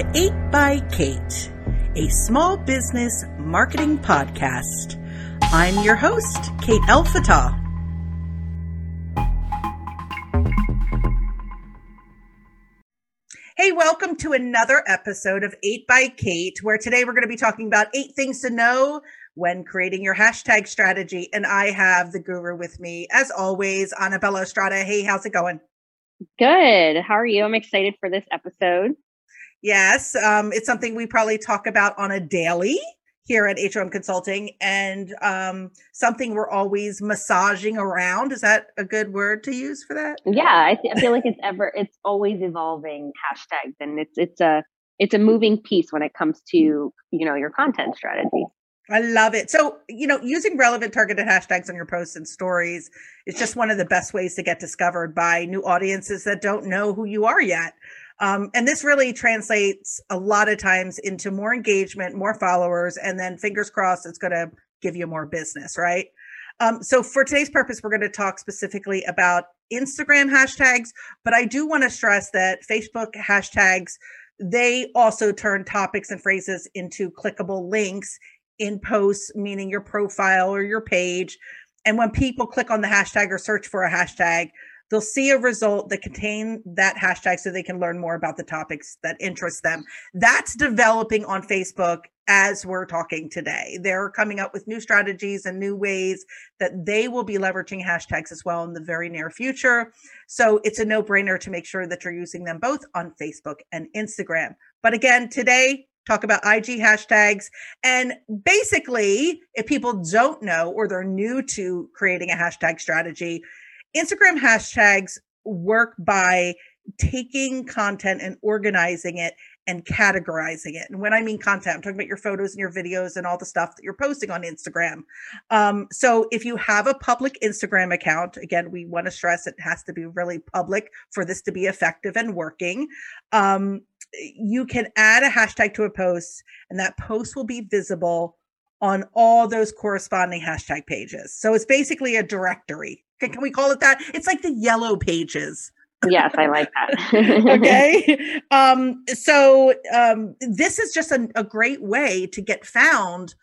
to 8 by Kate, a small business marketing podcast. I'm your host, Kate Elfatah. Hey, welcome to another episode of 8 by Kate, where today we're going to be talking about eight things to know when creating your hashtag strategy. And I have the guru with me, as always, Annabella Estrada. Hey, how's it going? Good. How are you? I'm excited for this episode. Yes, um, it's something we probably talk about on a daily here at HOM Consulting, and um, something we're always massaging around. Is that a good word to use for that? Yeah, I, th- I feel like it's ever, it's always evolving hashtags, and it's it's a it's a moving piece when it comes to you know your content strategy. I love it. So, you know, using relevant targeted hashtags on your posts and stories is just one of the best ways to get discovered by new audiences that don't know who you are yet. Um, and this really translates a lot of times into more engagement, more followers, and then fingers crossed, it's going to give you more business, right? Um, so for today's purpose, we're going to talk specifically about Instagram hashtags, but I do want to stress that Facebook hashtags, they also turn topics and phrases into clickable links in posts, meaning your profile or your page. And when people click on the hashtag or search for a hashtag, they'll see a result that contain that hashtag so they can learn more about the topics that interest them. That's developing on Facebook as we're talking today. They're coming up with new strategies and new ways that they will be leveraging hashtags as well in the very near future. So it's a no brainer to make sure that you're using them both on Facebook and Instagram. But again, today talk about IG hashtags. And basically, if people don't know or they're new to creating a hashtag strategy, Instagram hashtags work by taking content and organizing it and categorizing it. And when I mean content, I'm talking about your photos and your videos and all the stuff that you're posting on Instagram. Um, so if you have a public Instagram account, again, we want to stress it has to be really public for this to be effective and working. Um, you can add a hashtag to a post and that post will be visible on all those corresponding hashtag pages. So it's basically a directory. Can, can we call it that? It's like the yellow pages. yes, I like that. okay. Um, so um, this is just a, a great way to get found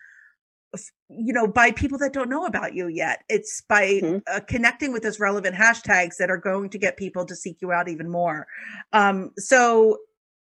you know by people that don't know about you yet it's by mm-hmm. uh, connecting with those relevant hashtags that are going to get people to seek you out even more um, so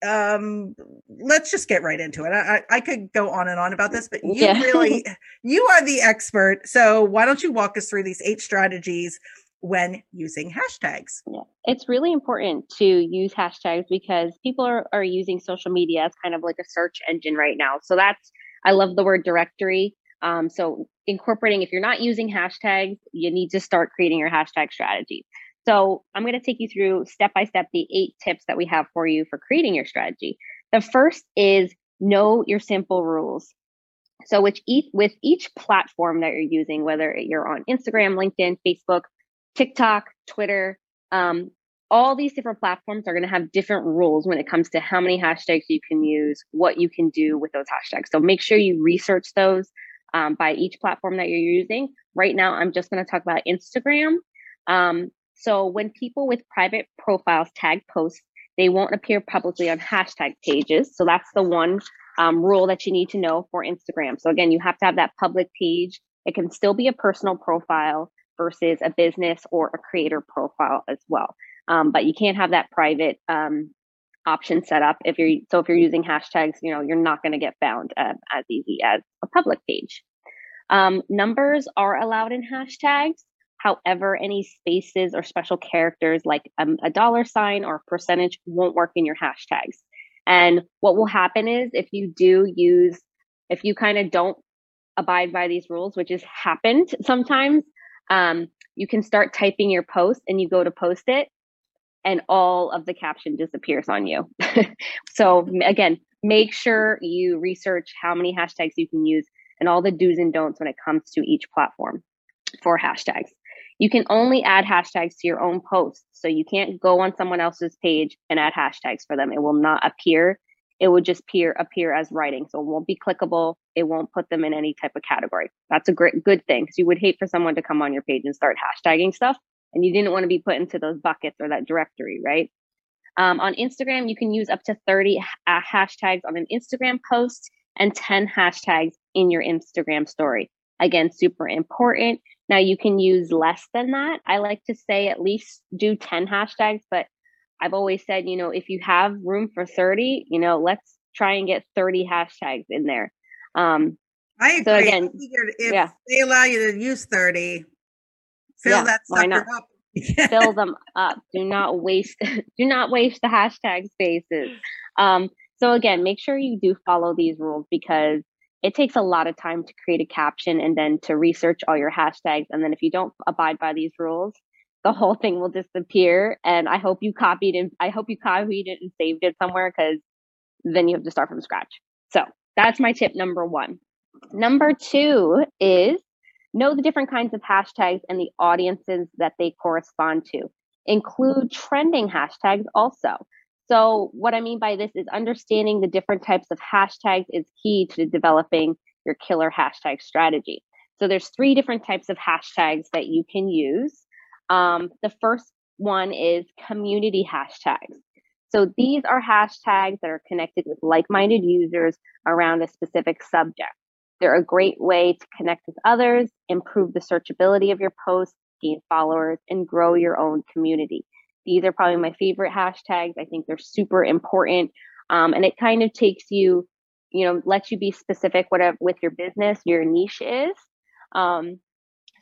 um let's just get right into it. I, I could go on and on about this but you yeah. really you are the expert. So why don't you walk us through these eight strategies when using hashtags? Yeah it's really important to use hashtags because people are, are using social media as kind of like a search engine right now. So that's i love the word directory. Um, so incorporating if you're not using hashtags you need to start creating your hashtag strategy so I'm going to take you through step by step the eight tips that we have for you for creating your strategy. The first is know your simple rules. So with each, with each platform that you're using, whether you're on Instagram, LinkedIn, Facebook, TikTok, Twitter, um, all these different platforms are going to have different rules when it comes to how many hashtags you can use, what you can do with those hashtags. So make sure you research those um, by each platform that you're using. Right now, I'm just going to talk about Instagram. Um, so when people with private profiles tag posts, they won't appear publicly on hashtag pages. So that's the one um, rule that you need to know for Instagram. So again, you have to have that public page. It can still be a personal profile versus a business or a creator profile as well. Um, but you can't have that private um, option set up if you're so if you're using hashtags, you know, you're not going to get found uh, as easy as a public page. Um, numbers are allowed in hashtags. However, any spaces or special characters like um, a dollar sign or percentage won't work in your hashtags. And what will happen is if you do use, if you kind of don't abide by these rules, which has happened sometimes, um, you can start typing your post and you go to post it and all of the caption disappears on you. so again, make sure you research how many hashtags you can use and all the do's and don'ts when it comes to each platform for hashtags. You can only add hashtags to your own posts. So you can't go on someone else's page and add hashtags for them. It will not appear. It will just appear appear as writing. So it won't be clickable. It won't put them in any type of category. That's a great good thing because you would hate for someone to come on your page and start hashtagging stuff and you didn't want to be put into those buckets or that directory, right? Um, on Instagram, you can use up to 30 uh, hashtags on an Instagram post and 10 hashtags in your Instagram story. Again, super important. Now you can use less than that. I like to say at least do 10 hashtags, but I've always said, you know, if you have room for 30, you know, let's try and get 30 hashtags in there. Um, I agree. So again, if yeah. they allow you to use 30, fill yeah, that sucker up. fill them up. Do not waste do not waste the hashtag spaces. Um, so again, make sure you do follow these rules because it takes a lot of time to create a caption and then to research all your hashtags. And then if you don't abide by these rules, the whole thing will disappear. And I hope you copied and I hope you copied it and saved it somewhere because then you have to start from scratch. So that's my tip number one. Number two is know the different kinds of hashtags and the audiences that they correspond to. Include trending hashtags also. So, what I mean by this is understanding the different types of hashtags is key to developing your killer hashtag strategy. So, there's three different types of hashtags that you can use. Um, the first one is community hashtags. So, these are hashtags that are connected with like minded users around a specific subject. They're a great way to connect with others, improve the searchability of your posts, gain followers, and grow your own community. These are probably my favorite hashtags. I think they're super important. Um, and it kind of takes you, you know, lets you be specific whatever with your business, your niche is. Um,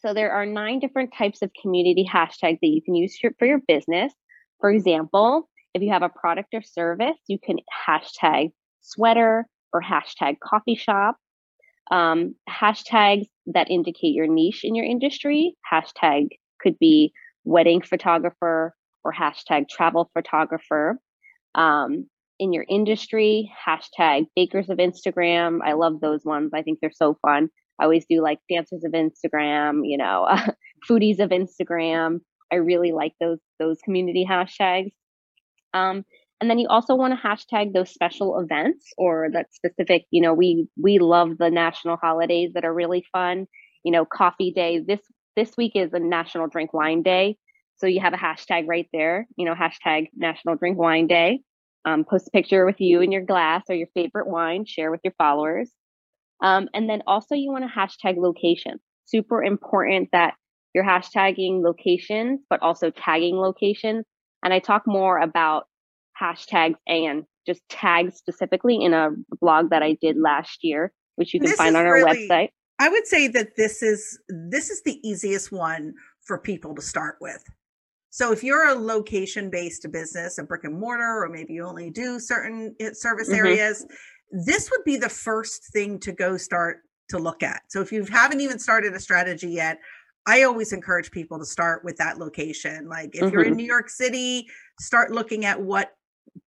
so there are nine different types of community hashtags that you can use for your business. For example, if you have a product or service, you can hashtag sweater or hashtag coffee shop. Um, hashtags that indicate your niche in your industry. Hashtag could be wedding photographer, or hashtag travel photographer. Um, in your industry, hashtag bakers of Instagram. I love those ones. I think they're so fun. I always do like dancers of Instagram, you know, foodies of Instagram. I really like those those community hashtags. Um, and then you also want to hashtag those special events or that specific, you know, we we love the national holidays that are really fun. You know, coffee day. This this week is a National Drink Wine Day. So you have a hashtag right there, you know, hashtag National Drink Wine Day. Um, post a picture with you and your glass or your favorite wine, share with your followers. Um, and then also you want to hashtag location. Super important that you're hashtagging locations, but also tagging locations. And I talk more about hashtags and just tags specifically in a blog that I did last year, which you can this find on our really, website. I would say that this is this is the easiest one for people to start with. So if you're a location based business, a brick and mortar, or maybe you only do certain eh, service mm-hmm. areas, this would be the first thing to go start to look at. So if you haven't even started a strategy yet, I always encourage people to start with that location. Like if mm-hmm. you're in mm-hmm. New York City, start looking at what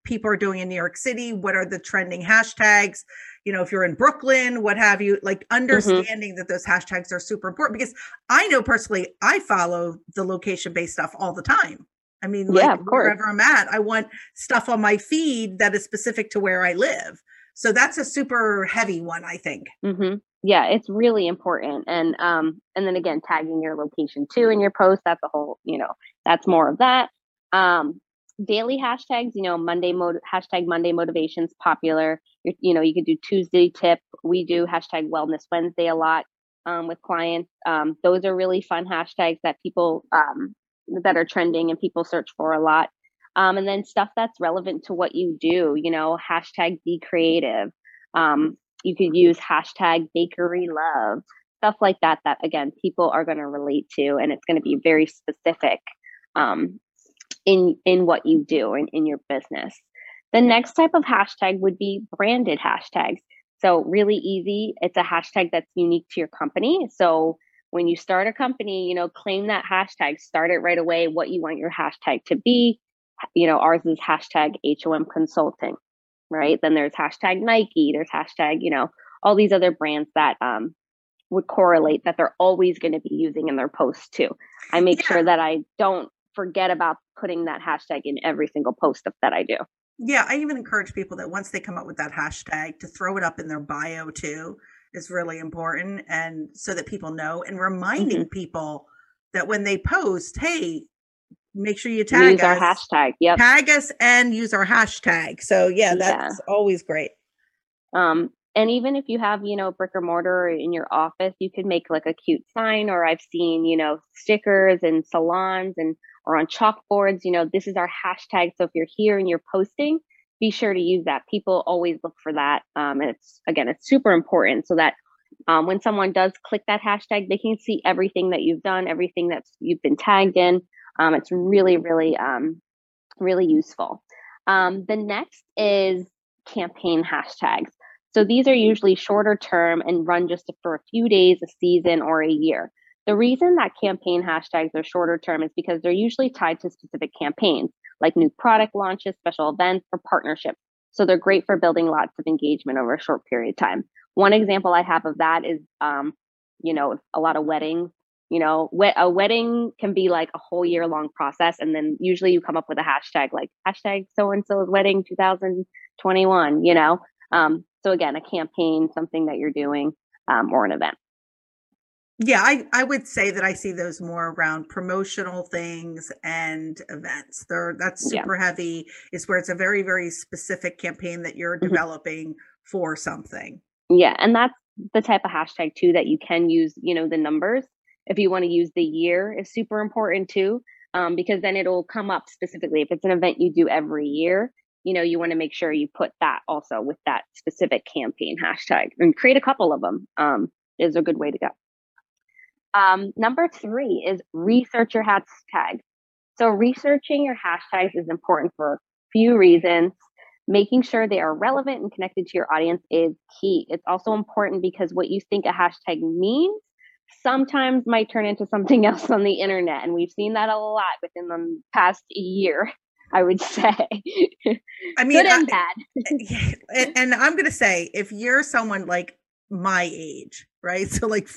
people are doing in New York City, what are the trending hashtags, you know, if you're in Brooklyn, what have you, like mm-hmm. understanding mm-hmm. that those hashtags are super important because I know personally I follow the location based stuff all the time. I mean, yeah, like wherever I'm at, I want stuff on my feed that is specific to where I live. So that's a super heavy one, I think. Mm-hmm. Yeah, it's really important, and um, and then again, tagging your location too in your post. That's a whole, you know, that's more of that. Um, daily hashtags, you know, Monday hashtag Monday motivations popular. You're, you know, you could do Tuesday tip. We do hashtag Wellness Wednesday a lot um, with clients. Um, those are really fun hashtags that people um, that are trending and people search for a lot. Um, and then stuff that's relevant to what you do. You know, hashtag be creative. Um, you could use hashtag bakery love stuff like that. That again, people are going to relate to, and it's going to be very specific um, in in what you do and in your business. The next type of hashtag would be branded hashtags. So really easy. It's a hashtag that's unique to your company. So when you start a company, you know, claim that hashtag, start it right away, what you want your hashtag to be. You know, ours is hashtag HOM consulting, right? Then there's hashtag Nike, there's hashtag, you know, all these other brands that um, would correlate that they're always going to be using in their posts too. I make yeah. sure that I don't forget about putting that hashtag in every single post that I do. Yeah, I even encourage people that once they come up with that hashtag to throw it up in their bio too is really important and so that people know and reminding mm-hmm. people that when they post, hey, make sure you tag use us. our hashtag. Yep. Tag us and use our hashtag. So yeah, that's Yeah. always great. Um, and even if you have, you know, brick or mortar in your office, you could make like a cute sign. Or I've seen, you know, stickers and salons and or on chalkboards. You know, this is our hashtag. So if you're here and you're posting, be sure to use that. People always look for that, um, and it's again, it's super important so that um, when someone does click that hashtag, they can see everything that you've done, everything that you've been tagged in. Um, it's really, really, um, really useful. Um, the next is campaign hashtags. So these are usually shorter term and run just for a few days, a season, or a year. The reason that campaign hashtags are shorter term is because they're usually tied to specific campaigns, like new product launches, special events, or partnerships. So they're great for building lots of engagement over a short period of time. One example I have of that is, um, you know, a lot of weddings. You know, a wedding can be like a whole year long process, and then usually you come up with a hashtag like hashtag so and so's wedding 2021. You know, um, so again, a campaign, something that you're doing, um, or an event. Yeah, I, I would say that I see those more around promotional things and events. They're that's Yeah. super heavy. Is where it's a very, very specific campaign that you're Mhm. developing for something. Yeah, and that's the type of hashtag too that you can use, you know, the numbers. If you want to use the year is super important too, um, because then it'll come up specifically. If it's an event you do every year, you know, you want to make sure you put that also with that specific campaign hashtag and create a couple of them um, is a good way to go. Um, number three is research your hashtag. So researching your hashtags is important for a few reasons. Making sure they are relevant and connected to your audience is key. It's also important because what you think a hashtag means sometimes might turn into something else on the internet. And we've seen that a lot within the past year, I would say. I mean, Good I- and bad. and, and I'm gonna say if you're someone like my age, right? So like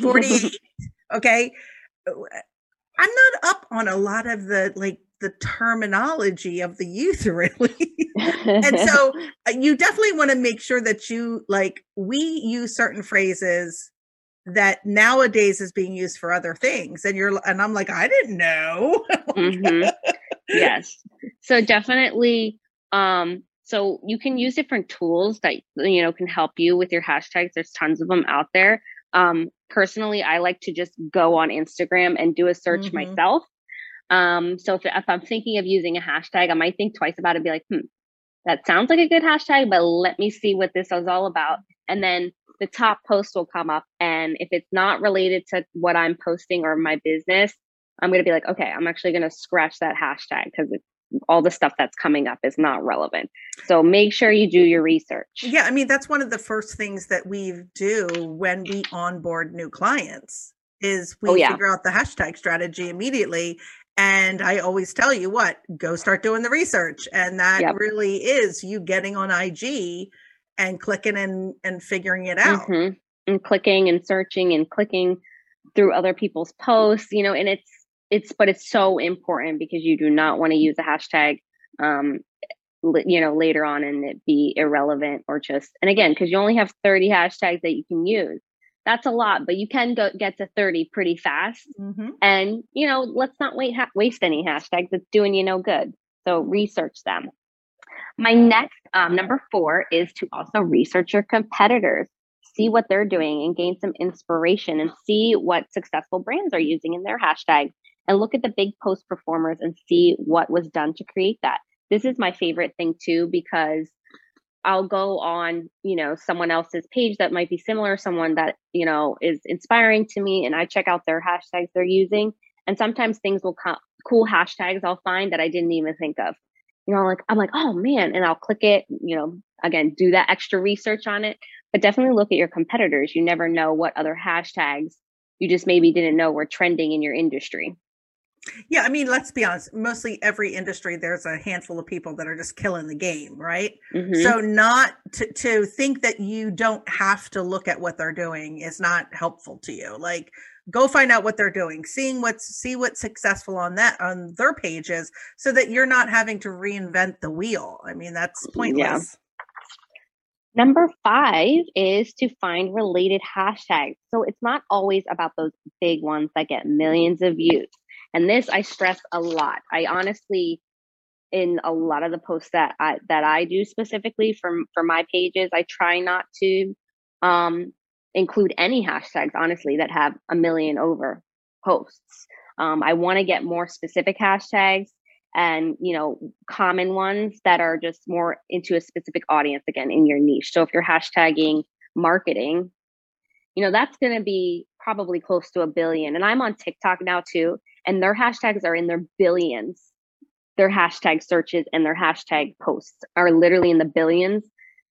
48, okay. I'm not up on a lot of the like the terminology of the youth really. and so uh, you definitely want to make sure that you like we use certain phrases that nowadays is being used for other things and you're and I'm like I didn't know. Mhm. yes so definitely um so you can use different tools that you know can help you with your hashtags there's tons of them out there um personally i like to just go on instagram and do a search Mhm. myself um so if, if i'm thinking of using a hashtag i might think twice about it and be like hmm that sounds like a good hashtag but let me see what this is all about and then the top post will come up and if it's not related to what i'm posting or my business I'm going to be like, okay, I'm actually going to scratch that hashtag because all the stuff that's coming up is not relevant. So make sure you do your research. Yeah, I mean that's one of the first things that we do when we onboard new clients is we Oh, yeah. figure out the hashtag strategy immediately. And I always tell you what, go start doing the research. And that Yep. really is you getting on IG and clicking and and figuring it out. Mhm. And clicking and searching and clicking through other people's posts, you know, and it's, it's, but it's so important because you do not want to use a hashtag, um, you know, later on and it be irrelevant or just, and again, because you only have 30 hashtags that you can use. That's a lot, but you can go get to 30 pretty fast. Mhm. And, you know, let's not wait, ha- waste any hashtags. It's doing you no good. So research them. My next, um, number four, is to also research your competitors, see what they're doing and gain some inspiration and see what successful brands are using in their hashtags and look at the big post performers and see what was done to create that. This is my favorite thing too, because I'll go on, you know, someone else's page that might be similar, someone that, you know, is inspiring to me, and I check out their hashtags they're using. And sometimes things will come, cool hashtags I'll find that I didn't even think of. You know, like, I'm like, oh man, and I'll click it, you know, again, do that extra research on it. But definitely look at your competitors. You never know what other hashtags you just maybe didn't know were trending in your industry. Yeah, I mean, let's be honest. Mostly every industry, there's a handful of people that are just killing the game, right? Mhm. So not to to think that you don't have to look at what they're doing is not helpful to you. Like go find out what they're doing, seeing what's see what's successful on that on their pages so that you're not having to reinvent the wheel. I mean, that's pointless. Number five is to find related hashtags. So it's not always about those big ones that get millions of views. And this I stress a lot. I honestly in a lot of the posts that I that I do specifically for for my pages, I try not to um, include any hashtags honestly that have a million over posts. Um, I want to get more specific hashtags and you know common ones that are just more into a specific audience again in your niche. So if you're hashtagging marketing, you know that's going to be probably close to a billion. And I'm on TikTok now too, and their hashtags are in their billions their hashtag searches and their hashtag posts are literally in the billions.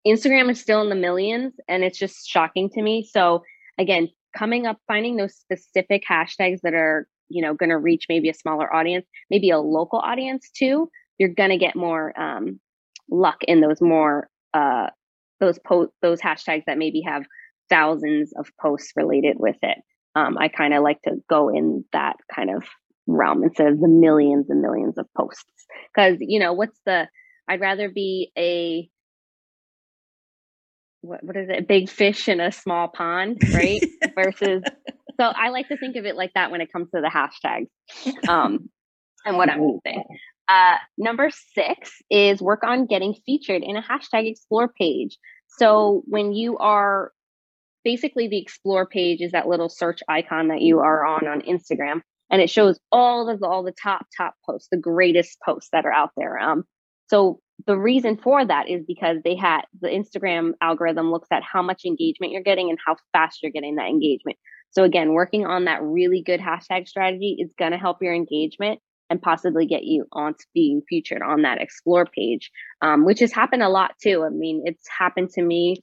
Instagram is still in the millions, and it's just shocking to me. So, again, coming up, finding those specific hashtags that are, you know, going to reach maybe a smaller audience, maybe a local audience too, you're going to get more um, luck in those more, uh, those post, those hashtags that maybe have thousands of posts related with it. Um, I kind of like to go in that kind of realm instead of the millions and millions of posts. Because, you know, what's the, I'd rather be a, what, what is it, a big fish in a small pond, right? Versus, so I like to think of it like that when it comes to the hashtags um, and what I'm using. Uh, number six is work on getting featured in a hashtag explore page. So when you are basically the explore page is that little search icon that you are on on Instagram and it shows all of the, all the top top posts, the greatest posts that are out there. Um, so the reason for that is because they had the Instagram algorithm looks at how much engagement you're getting and how fast you're getting that engagement. So again, working on that really good hashtag strategy is going to help your engagement and possibly get you on to being featured on that explore page, um, which has happened a lot too. I mean, it's happened to me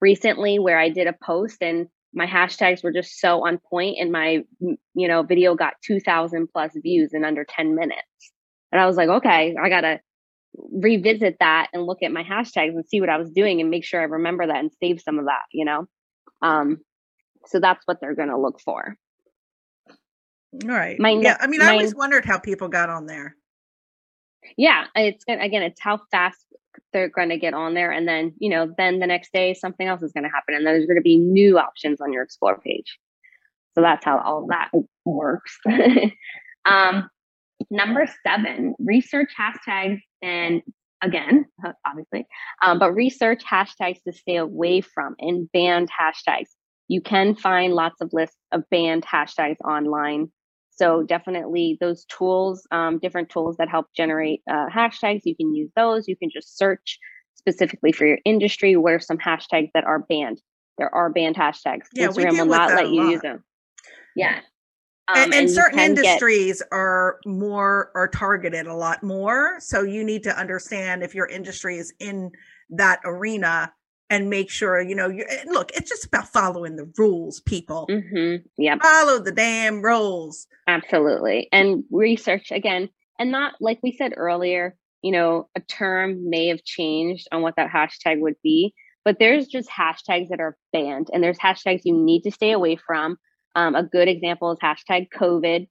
recently where I did a post and my hashtags were just so on point and my you know video got 2000 plus views in under 10 minutes. And i was like okay i gotta revisit that and look at my hashtags and see what i was doing and make sure i remember that and save some of that you know? Um so that's what they're gonna look for. All right. My, yeah i mean my, i always wondered how people got on there. Yeah it's again it's how fast they're going to get on there and then you know then the next day something else is going to happen and there's going to be new options on your explore page. So that's how all that works. Um, number seven research hashtags and again obviously um, but research hashtags to stay away from and banned hashtags. You can find lots of lists of banned hashtags online so definitely those tools, um, different tools that help generate uh, hashtags, you can use those. You can just search specifically for your industry. What are some hashtags that are banned? There are banned hashtags. Yeah, Instagram will not let you use them. Yeah. Um, and, and, and certain industries get, are more are targeted a lot more. So you need to understand if your industry is in that arena and make sure you know you look it's just about following the rules people. Mm-hmm. yeah follow the damn rules. Absolutely and research again and not like we said earlier you know a term may have changed on what that hashtag would be but there's just hashtags that are banned and there's hashtags you need to stay away from. Um, a good example is hashtag covid.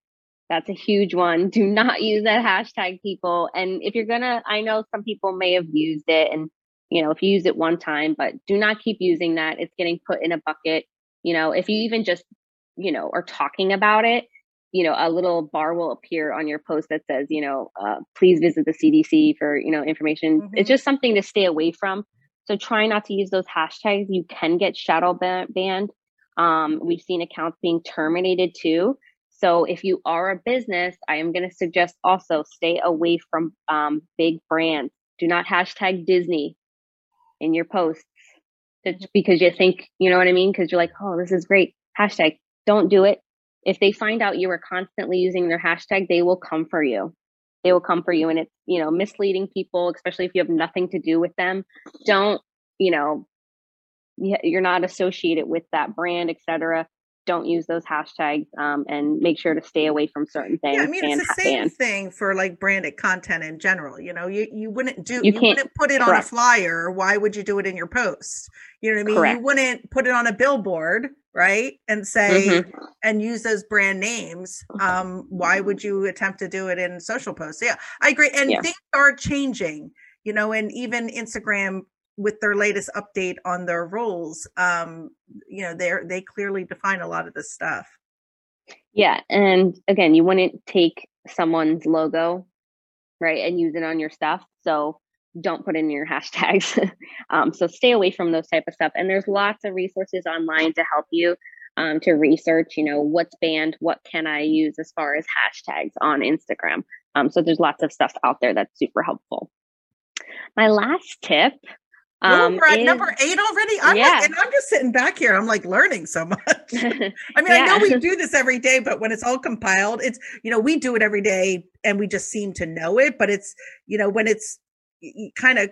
That's a huge one. Do not use that hashtag people and if you're gonna i know some people may have used it and you know, if you use it one time, but do not keep using that. It's getting put in a bucket. You know, if you even just, you know, are talking about it, you know, a little bar will appear on your post that says, you know, uh, please visit the CDC for, you know, information. Mm-hmm. It's just something to stay away from. So try not to use those hashtags. You can get shadow banned. Um, we've seen accounts being terminated too. So if you are a business, I am going to suggest also stay away from um, big brands. Do not hashtag Disney in your posts mm-hmm. because you think, you know what I mean? Because you're like, oh, this is great. Hashtag, don't do it. If they find out you are constantly using their hashtag, they will come for you. They will come for you. And it's, you know, misleading people, especially if you have nothing to do with them. Don't, you know, you're not associated with that brand, etc don't use those hashtags um, and make sure to stay away from certain things. Yeah, I mean, it's the same thing for like branded content in general. You know, you, you wouldn't do, you, you wouldn't put it correct. on a flyer. Why would you do it in your post? You know what I mean? Correct. You wouldn't put it on a billboard, right? And say, mm-hmm. and use those brand names. Um, why would you attempt to do it in social posts? Yeah, I agree. And yeah. things are changing, you know, and even Instagram with their latest update on their roles um, you know, they they clearly define a lot of this stuff. Yeah. And again, you wouldn't take someone's logo, right, and use it on your stuff. So don't put in your hashtags. um, so stay away from those type of stuff. And there's lots of resources online to help you um, to research, you know, what's banned, what can I use as far as hashtags on Instagram. Um, so there's lots of stuff out there that's super helpful. My last tip um, we're at is, number eight already. I'm yeah. like, and I'm just sitting back here. I'm like learning so much. I mean, yeah. I know we do this every day, but when it's all compiled, it's you know we do it every day, and we just seem to know it. But it's you know when it's kind of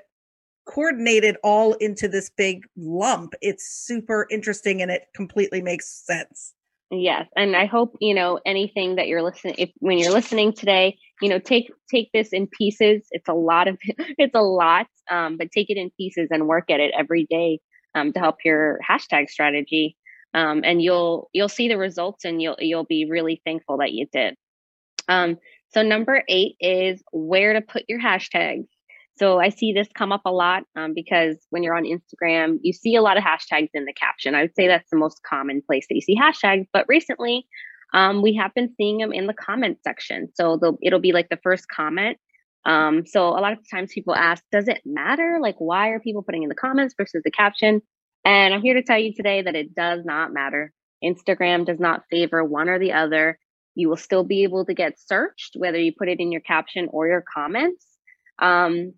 coordinated all into this big lump, it's super interesting, and it completely makes sense. Yes, and I hope you know anything that you're listening. If when you're listening today, you know take take this in pieces. It's a lot of it's a lot, um, but take it in pieces and work at it every day um, to help your hashtag strategy. Um, and you'll you'll see the results, and you'll you'll be really thankful that you did. Um, so number eight is where to put your hashtags. So I see this come up a lot um, because when you're on Instagram, you see a lot of hashtags in the caption. I would say that's the most common place that you see hashtags. But recently, um, we have been seeing them in the comment section. So it'll be like the first comment. Um, so a lot of times people ask, does it matter? Like, why are people putting in the comments versus the caption? And I'm here to tell you today that it does not matter. Instagram does not favor one or the other. You will still be able to get searched, whether you put it in your caption or your comments. Um,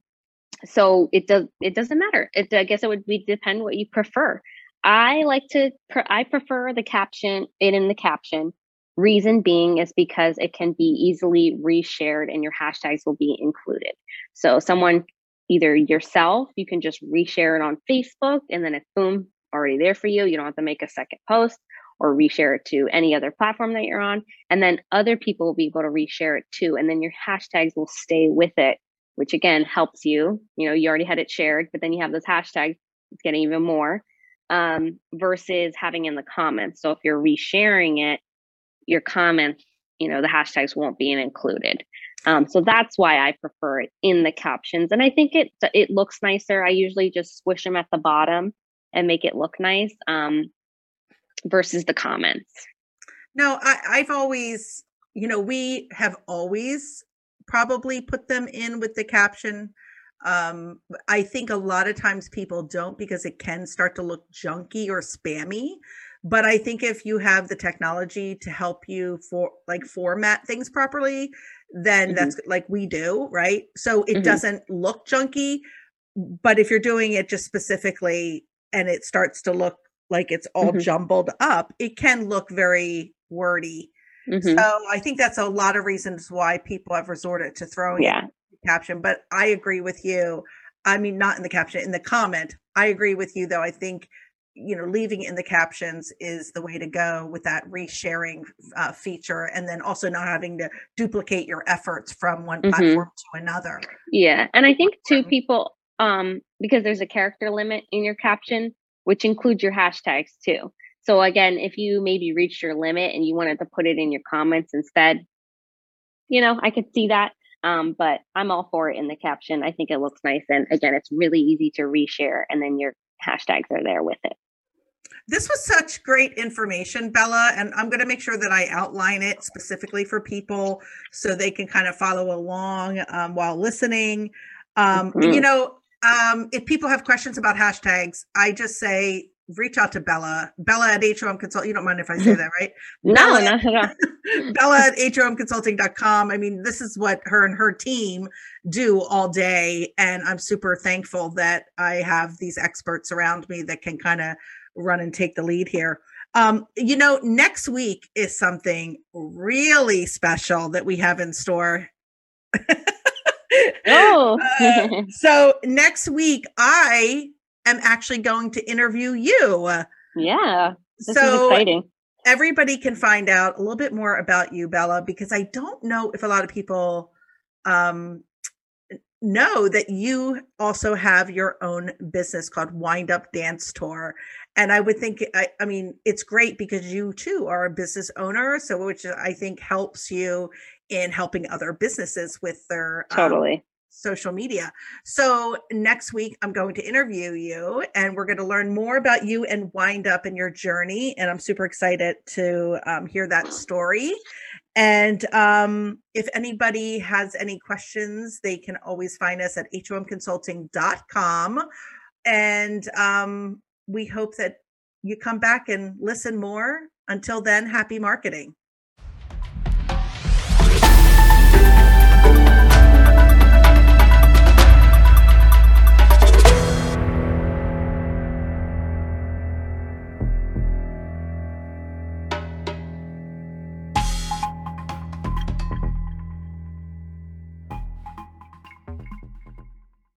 so it does it doesn't matter. It, i guess it would be depend what you prefer. I like to i prefer the caption it in the caption. Reason being is because it can be easily reshared and your hashtags will be included. So someone either yourself you can just reshare it on facebook and then it's boom already there for you. You don't have to make a second post or reshare it to any other platform that you're on. And then other people will be able to reshare it too. And then your hashtags will stay with it which again helps you. You know, you already had it shared, but then you have those hashtags, it's getting even more um, versus having in the comments. So if you're resharing it, your comments, you know, the hashtags won't be included. Um, so that's why I prefer it in the captions, and I think it it looks nicer. I usually just squish them at the bottom and make it look nice um, versus the comments. No, I, I've always, you know, we have always probably put them in with the caption. Um, I think a lot of times people don't because it can start to look junky or spammy. But I think if you have the technology to help you for like format things properly, then mm-hmm. that's like we do, right? So it mm-hmm. doesn't look junky. But if you're doing it just specifically and it starts to look like it's all mm-hmm. jumbled up, it can look very wordy Mm-hmm. So I think that's a lot of reasons why people have resorted to throwing yeah. caption. But I agree with you. I mean, not in the caption, in the comment. I agree with you, though. I think you know leaving it in the captions is the way to go with that resharing uh, feature and then also not having to duplicate your efforts from one mm-hmm. platform to another yeah and i think too people um because there's a character limit in your caption which includes your hashtags too so again, if you maybe reached your limit and you wanted to put it in your comments instead, you know, I could see that. Um, but I'm all for it in the caption. I think it looks nice. And again, it's really easy to reshare and then your hashtags are there with it. This was such great information, Bella, and I'm going to make sure that I outline it specifically for people so they can kind of follow along um, while listening. Um, mm-hmm. You know, um, if people have questions about hashtags, I just say reach out to Bella. Bella at HOM Consult. You don't mind if I say that, right? no, Bella, not at all. Bella at HOMconsulting.com. I mean, this is what her and her team do all day. And I'm super thankful that I have these experts around me that can kind of run and take the lead here. Um, you know, next week is something really special that we have in store. oh. uh, so next week, I am actually going to interview you. Yeah. so exciting. Everybody can find out a little bit more about you, Bella, because I don't know if a lot of people um, know that you also have your own business called Wind Up Dance Tour. And I would think, I, I mean, it's great because you too are a business owner. So, which I think helps you in helping other businesses with their um, totally social media. So next week, I'm going to interview you and we're going to learn more about you and wind up in your journey. And I'm super excited to um, hear that story. And um, if anybody has any questions, they can always find us at homconsulting.com. And um, we hope that you come back and listen more. Until then, happy marketing.